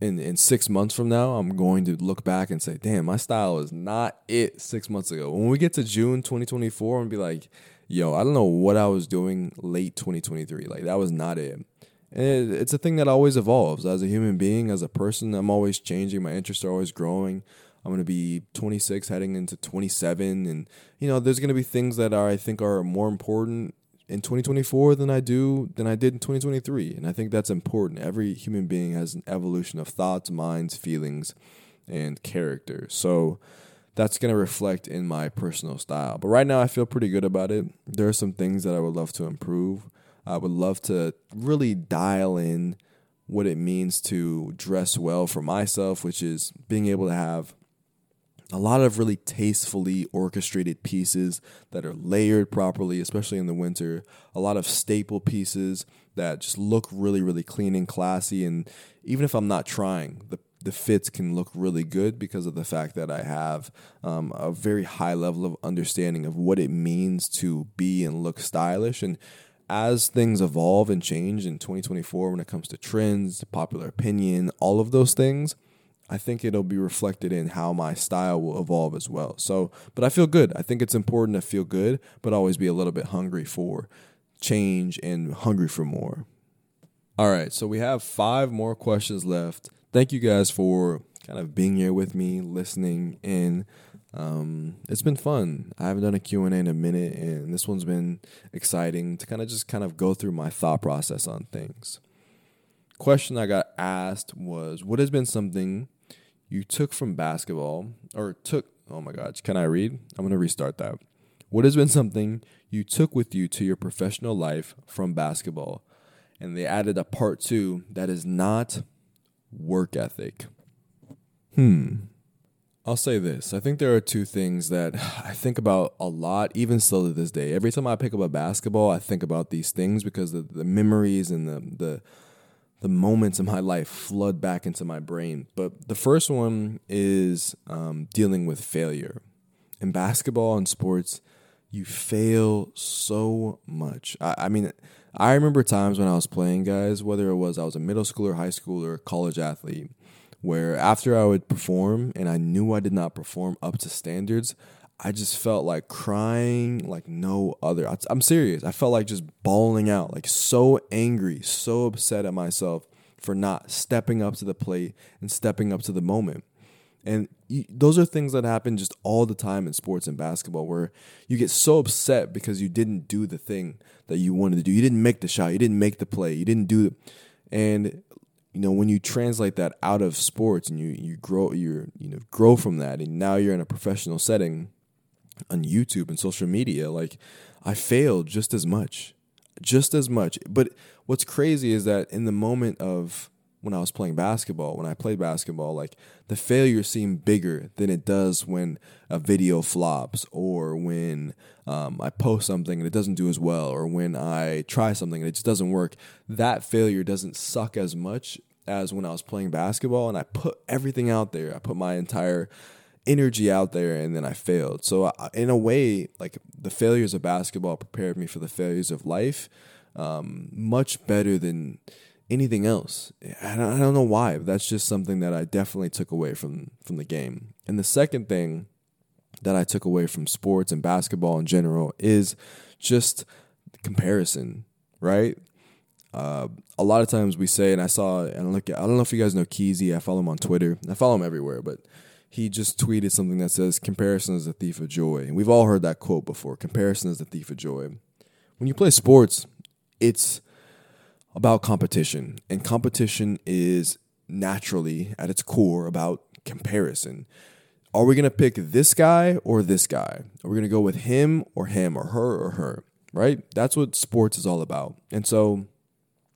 in in six months from now, I'm going to look back and say, "Damn, my style is not it six months ago." When we get to June 2024, and be like, "Yo, I don't know what I was doing late 2023. Like that was not it." And it's a thing that always evolves as a human being, as a person. I'm always changing. My interests are always growing. I'm gonna be 26, heading into 27, and you know, there's gonna be things that are I think are more important in 2024 than I do than I did in 2023. And I think that's important. Every human being has an evolution of thoughts, minds, feelings, and character. So that's going to reflect in my personal style. But right now I feel pretty good about it. There are some things that I would love to improve. I would love to really dial in what it means to dress well for myself, which is being able to have a lot of really tastefully orchestrated pieces that are layered properly, especially in the winter. A lot of staple pieces that just look really, really clean and classy. And even if I'm not trying, the the fits can look really good because of the fact that I have um, a very high level of understanding of what it means to be and look stylish. And as things evolve and change in 2024, when it comes to trends, popular opinion, all of those things, I think it'll be reflected in how my style will evolve as well. So, but I feel good. I think it's important to feel good, but always be a little bit hungry for change and hungry for more. All right, so we have five more questions left. Thank you guys for kind of being here with me, listening in. Um, it's been fun. I haven't done a Q&A in a minute, and this one's been exciting to kind of just kind of go through my thought process on things. Question I got asked was, what has been something you took from basketball or took oh my gosh can i read? I'm going to restart that. What has been something you took with you to your professional life from basketball? And they added a part two that is not work ethic. Hmm. I'll say this. I think there are two things that I think about a lot, even still to this day. Every time I pick up a basketball, I think about these things because the, the memories and the, the the moments in my life flood back into my brain. But the first one is um, dealing with failure. In basketball and sports, you fail so much. I, I, mean, I remember times when I was playing, guys, whether it was I was a middle schooler, high schooler, college athlete, where after I would perform and I knew I did not perform up to standards, I just felt like crying like no other. I'm serious. I felt like just bawling out, like so angry, so upset at myself for not stepping up to the plate and stepping up to the moment. And those are things that happen just all the time in sports and basketball where you get so upset because you didn't do the thing that you wanted to do. You didn't make the shot, you didn't make the play, you didn't do it. And you know, when you translate that out of sports and you you grow you you know grow from that and now you're in a professional setting, on YouTube and social media, like I failed just as much, just as much. But what's crazy is that in the moment of when I was playing basketball, when I played basketball, like the failure seemed bigger than it does when a video flops or when um, I post something and it doesn't do as well or when I try something and it just doesn't work. That failure doesn't suck as much as when I was playing basketball and I put everything out there. I put my entire energy out there and then I failed. So I, in a way, like the failures of basketball prepared me for the failures of life um, much better than anything else. I don't, I don't know why. But that's just something that I definitely took away from from the game. And the second thing that I took away from sports and basketball in general is just comparison, right? uh, a lot of times we say, and I saw, and look at, I don't know if you guys know Keezy. I follow him on Twitter. I follow him everywhere, but he just tweeted something that says, "Comparison is a thief of joy." And we've all heard that quote before. Comparison is the thief of joy. When you play sports, it's about competition, and competition is naturally at its core about comparison. Are we gonna pick this guy or this guy? Are we gonna go with him or him or her or her? Right? That's what sports is all about. And so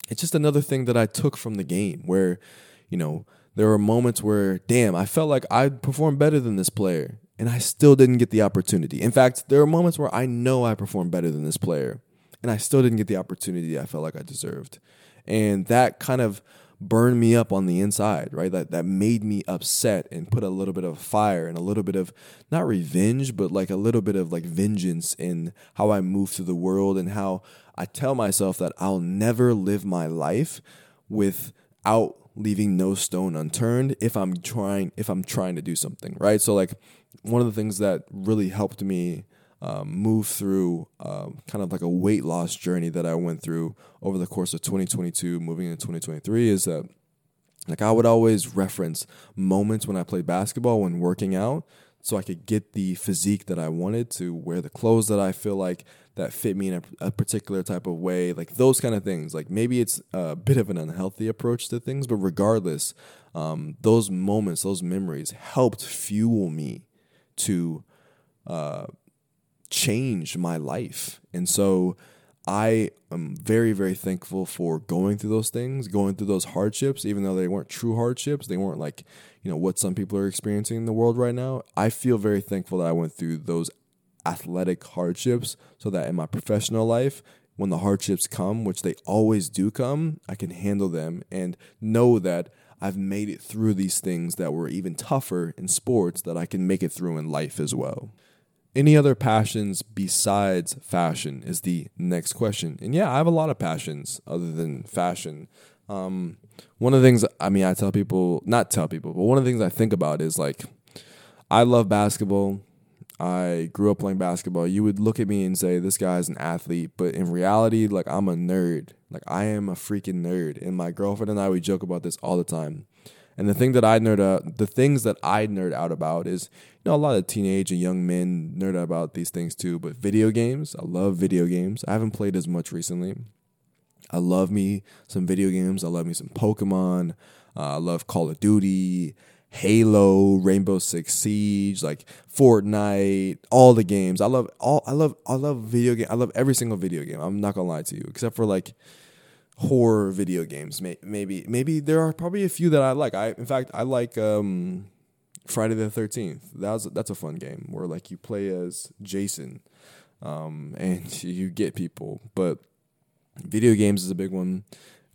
it's just another thing that I took from the game where, you know, there were moments where, damn, I felt like I performed better than this player and I still didn't get the opportunity. In fact, there are moments where I know I performed better than this player and I still didn't get the opportunity I felt like I deserved. And that kind of burned me up on the inside, right? That that made me upset and put a little bit of fire and a little bit of not revenge, but like a little bit of like vengeance in how I move through the world and how I tell myself that I'll never live my life without leaving no stone unturned if I'm trying if I'm trying to do something, right? So like one of the things that really helped me um, move through um, kind of like a weight loss journey that I went through over the course of 2022, moving into 2023, is that like I would always reference moments when I played basketball when working out so I could get the physique that I wanted to wear the clothes that I feel like that fit me in a, a, particular type of way, like those kind of things. Like maybe it's a bit of an unhealthy approach to things, but regardless, um, those moments, those memories helped fuel me to uh, change my life. And so I am very, very thankful for going through those things, going through those hardships, even though they weren't true hardships. They weren't like, you know, what some people are experiencing in the world right now. I feel very thankful that I went through those athletic hardships so that in my professional life, when the hardships come, which they always do come, I can handle them and know that I've made it through these things that were even tougher in sports that I can make it through in life as well. Any other passions besides fashion is the next question. And yeah, I have a lot of passions other than fashion. Um, one of the things, I mean, I tell people, not tell people, but one of the things I think about is like, I love basketball. I grew up playing basketball. You would look at me and say, this guy's an athlete. But in reality, like, I'm a nerd. Like, I am a freaking nerd. And my girlfriend and I, we joke about this all the time. And the thing that I nerd out, the things that I nerd out about is, you know, a lot of teenage and young men nerd out about these things too. But video games, I love video games. I haven't played as much recently. I love me some video games. I love me some Pokemon. Uh, I love Call of Duty, Halo, Rainbow Six Siege, like Fortnite, all the games. I love all. I love. I love video game. I love every single video game. I'm not gonna lie to you, except for like horror video games. Maybe maybe there are probably a few that I like. I in fact I like um, Friday the Thirteenth. That's that's a fun game where like you play as Jason, um, and you get people. But video games is a big one.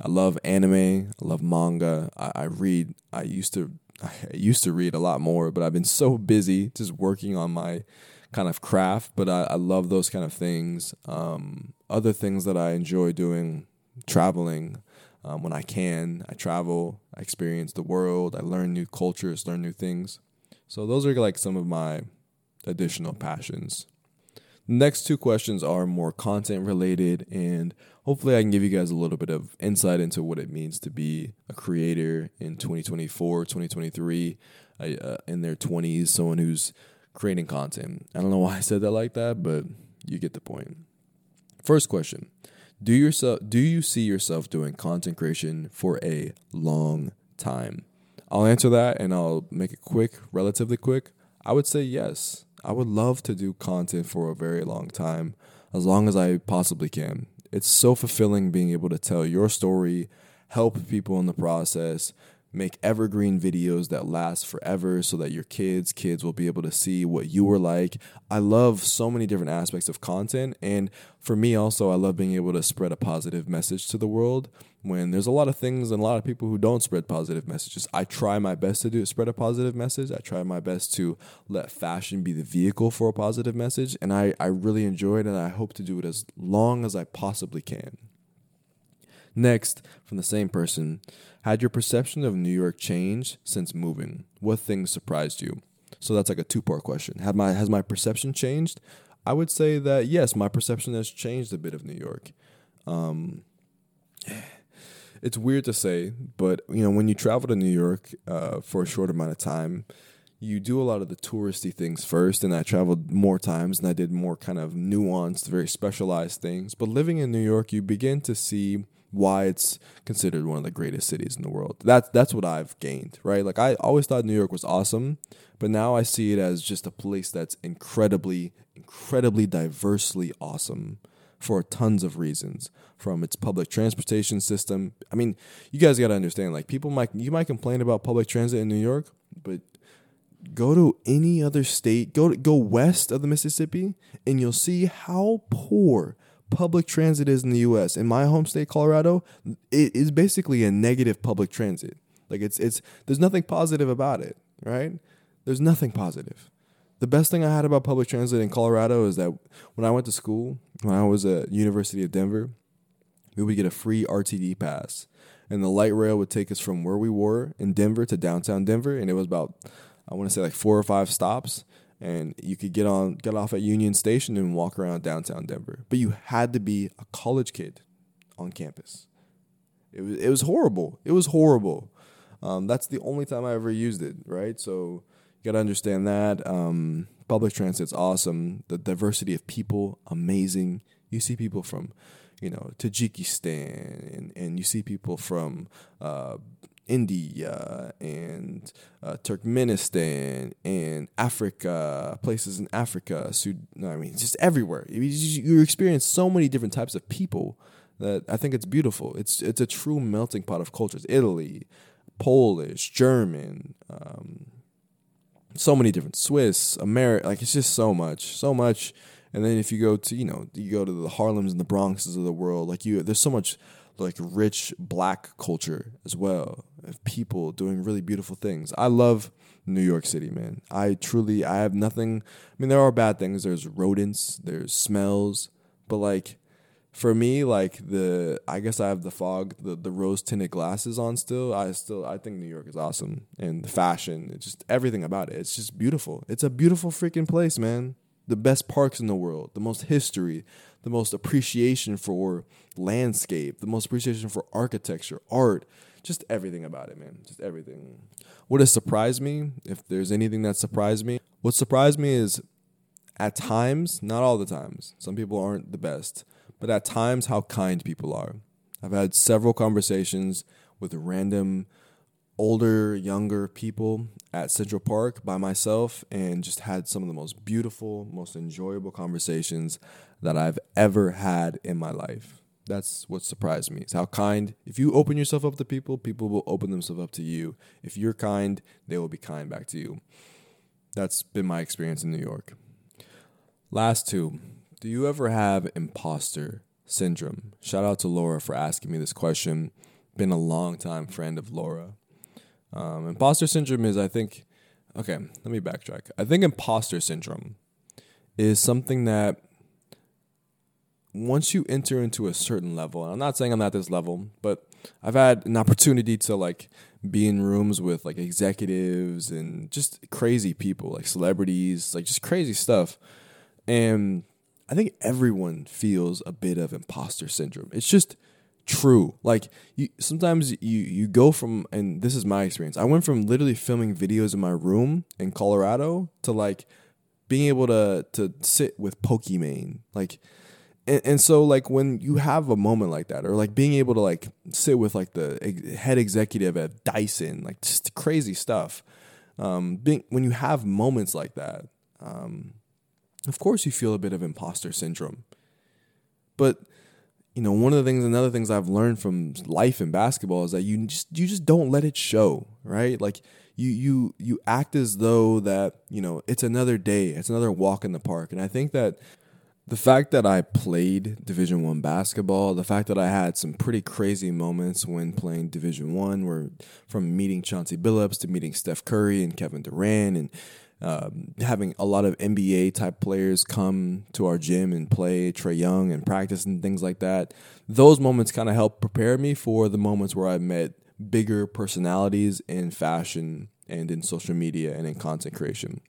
I love anime. I love manga. I, I read. I used to I used to read a lot more, but I've been so busy just working on my kind of craft. But I, I love those kind of things. Um, other things that I enjoy doing traveling um, when I can. I travel, I experience the world, I learn new cultures, learn new things. So those are like some of my additional passions. The next two questions are more content related, and hopefully, I can give you guys a little bit of insight into what it means to be a creator in 2024, 2023, uh, in their 20s, someone who's creating content. I don't know why I said that like that, but you get the point. First question do yourself do you see yourself doing content creation for a long time? I'll answer that and I'll make it quick, relatively quick. I would say yes. I would love to do content for a very long time, as long as I possibly can. It's so fulfilling being able to tell your story, help people in the process, make evergreen videos that last forever so that your kids kids will be able to see what you were like. I love so many different aspects of content and for me also i love being able to spread a positive message to the world. When there's a lot of things and a lot of people who don't spread positive messages i try my best to do spread a positive message. I try my best to let fashion be the vehicle for a positive message and i, I really enjoy it and i hope to do it as long as i possibly can next from the same person had your perception of New York changed since moving? What things surprised you? So that's like a two part question. Have my has my perception changed? I would say that yes, my perception has changed a bit of New York. Um, it's weird to say, but you know, when you travel to New York uh, for a short amount of time, you do a lot of the touristy things first. And I traveled more times, and I did more kind of nuanced, very specialized things. But living in New York, you begin to see why it's considered one of the greatest cities in the world. That's that's what I've gained, right? Like I always thought New York was awesome, but now I see it as just a place that's incredibly, incredibly diversely awesome for tons of reasons. From its public transportation system. I mean, you guys got to understand. Like people might you might complain about public transit in New York, but go to any other state, go to, go west of the Mississippi, and you'll see how poor public transit is in the U.S. In my home state, Colorado, it is basically a negative public transit. Like it's it's there's nothing positive about it, right? There's nothing positive. The best thing I had about public transit in Colorado is that when I went to school, when I was at University of Denver, we would get a free RTD pass, and the light rail would take us from where we were in Denver to downtown Denver, and it was about I want to say like four or five stops and you could get on get off at Union Station and walk around downtown Denver. But you had to be a college kid on campus. It was it was horrible. It was horrible. Um, that's the only time I ever used it. Right, so you got to understand that. Um, public transit's awesome. The diversity of people, amazing. You see people from, you know, Tajikistan, and, and you see people from uh, India and uh, Turkmenistan and Africa, places in Africa, Sud- I mean, just everywhere. You, you experience so many different types of people that I think it's beautiful. It's it's a true melting pot of cultures. Italy, Polish, German, um, so many different Swiss, American. Like it's just so much, so much. And then if you go to you know you go to the Harlems and the Bronxes of the world, like you, there's so much like rich black culture as well of people doing really beautiful things. I love New York City, man. I truly I have nothing I mean there are bad things. There's rodents, there's smells, but like for me like the I guess I have the fog, the the rose tinted glasses on still. I still I think New York is awesome and the fashion, it's just everything about it. It's just beautiful. It's a beautiful freaking place, man. The best parks in the world, the most history, the most appreciation for landscape, the most appreciation for architecture, art, just everything about it, man. Just everything. What has surprised me, if there's anything that surprised me, what surprised me is at times, not all the times, some people aren't the best, but at times how kind people are. I've had several conversations with random older, younger people at Central Park by myself and just had some of the most beautiful, most enjoyable conversations that I've ever had in my life. That's what surprised me. Is how kind. If you open yourself up to people, people will open themselves up to you. If you're kind, they will be kind back to you. That's been my experience in New York. Last two. Do you ever have imposter syndrome? Shout out to Laura for asking me this question. Been a long time friend of Laura. Um, imposter syndrome is, I think, okay, let me backtrack. I think imposter syndrome is something that once you enter into a certain level, and I'm not saying I'm at this level, but I've had an opportunity to like be in rooms with like executives and just crazy people, like celebrities, like just crazy stuff. And I think everyone feels a bit of imposter syndrome. It's just true. Like you sometimes you you go from and this is my experience. I went from literally filming videos in my room in Colorado to like being able to to sit with Pokimane. Like and, and so like when you have a moment like that or like being able to like sit with like the head executive at Dyson, like just crazy stuff. Um being when you have moments like that, um of course you feel a bit of imposter syndrome. But you know, one of the things, another things I've learned from life in basketball is that you just you just don't let it show, right? Like you you you act as though that you know it's another day, it's another walk in the park, and I think that the fact that I played Division One basketball, the fact that I had some pretty crazy moments when playing Division One, where from meeting Chauncey Billups to meeting Steph Curry and Kevin Durant and um, having a lot of NBA type players come to our gym and play Trae Young and practice and things like that. Those moments kind of help prepare me for the moments where I met bigger personalities in fashion and in social media and in content creation.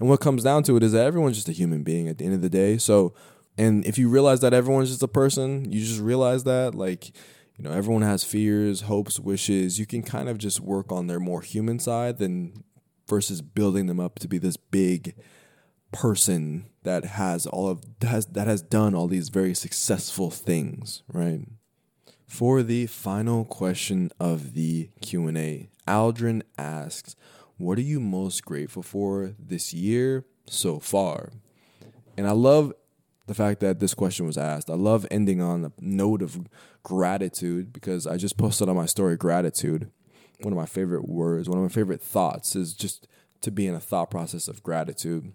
And what comes down to it is that everyone's just a human being at the end of the day. So, and if you realize that everyone's just a person, you just realize that like you know, everyone has fears, hopes, wishes. You can kind of just work on their more human side than versus building them up to be this big person that has all of has that has done all these very successful things, right? For the final question of the Q&A, Aldrin asks, "What are you most grateful for this year so far?" And I love the fact that this question was asked. I love ending on a note of gratitude because I just posted on my story gratitude. One of my favorite words, one of my favorite thoughts is just to be in a thought process of gratitude.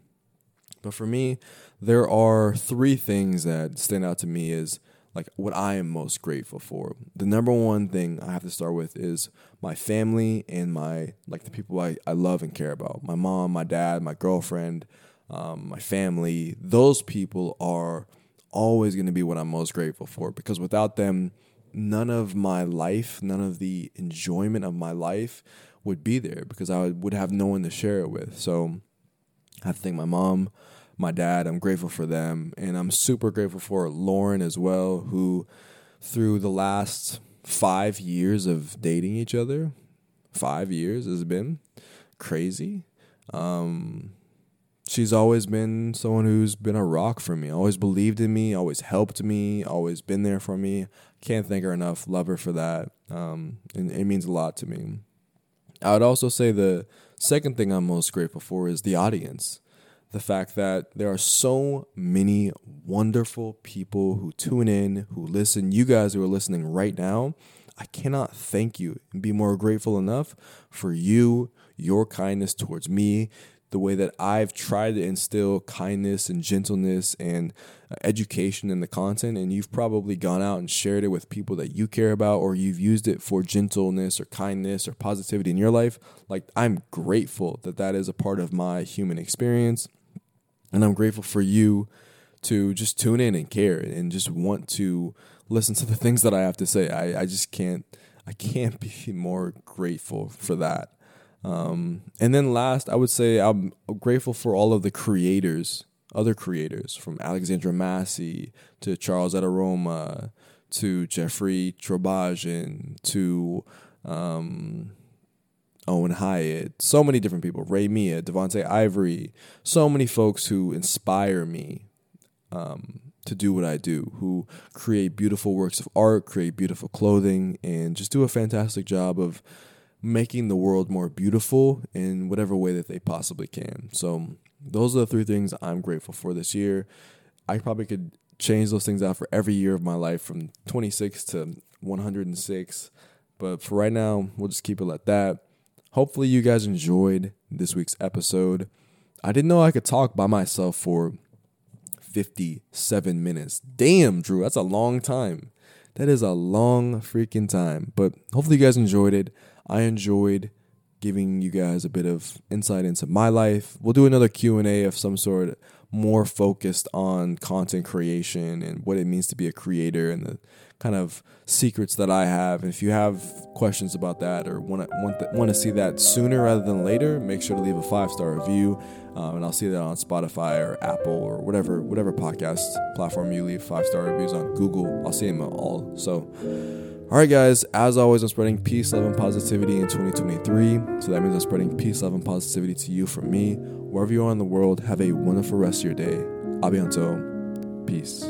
But for me, there are three things that stand out to me as like what I am most grateful for. The number one thing I have to start with is my family and my like the people I, I love and care about. My mom, my dad, my girlfriend, um, my family. Those people are always going to be what I'm most grateful for because without them, none of my life, none of the enjoyment of my life would be there because I would have no one to share it with. So I have to thank my mom, my dad. I'm grateful for them. And I'm super grateful for Lauren as well, who through the last five years of dating each other, five years has been crazy. Um, she's always been someone who's been a rock for me, always believed in me, always helped me, always been there for me. Can't thank her enough. Love her for that. Um, and it means a lot to me. I would also say the second thing I'm most grateful for is the audience. The fact that there are so many wonderful people who tune in, who listen. You guys who are listening right now, I cannot thank you and be more grateful enough for you, your kindness towards me, the way that I've tried to instill kindness and gentleness and uh, education in the content, and you've probably gone out and shared it with people that you care about, or you've used it for gentleness or kindness or positivity in your life. Like, I'm grateful that that is a part of my human experience, and I'm grateful for you to just tune in and care and just want to listen to the things that I have to say. I, I just can't I can't be more grateful for that. Um, and then last, I would say I'm grateful for all of the creators, other creators, from Alexandra Massey to Charles Adaroma to Jeffrey Trobajan to um, Owen Hyatt, so many different people, Ray Mia, Devonte Ivory, so many folks who inspire me um, to do what I do, who create beautiful works of art, create beautiful clothing, and just do a fantastic job of making the world more beautiful in whatever way that they possibly can. So those are the three things I'm grateful for this year. I probably could change those things out for every year of my life from 26 to 106. But for right now, we'll just keep it like that. Hopefully, you guys enjoyed this week's episode. I didn't know I could talk by myself for 57 minutes. Damn, Drew, that's a long time. That is a long freaking time. But hopefully, you guys enjoyed it. I enjoyed giving you guys a bit of insight into my life. We'll do another Q&A of some sort more focused on content creation and what it means to be a creator and the kind of secrets that I have. And if you have questions about that or want to want, want to see that sooner rather than later, make sure to leave a five star review, um, and I'll see that on Spotify or Apple or whatever whatever podcast platform you leave five star reviews on. Google, I'll see them all. So. All right, guys, as always, I'm spreading peace, love, and positivity in 2023. So that means I'm spreading peace, love, and positivity to you from me. Wherever you are in the world, have a wonderful rest of your day. Abianto. Peace.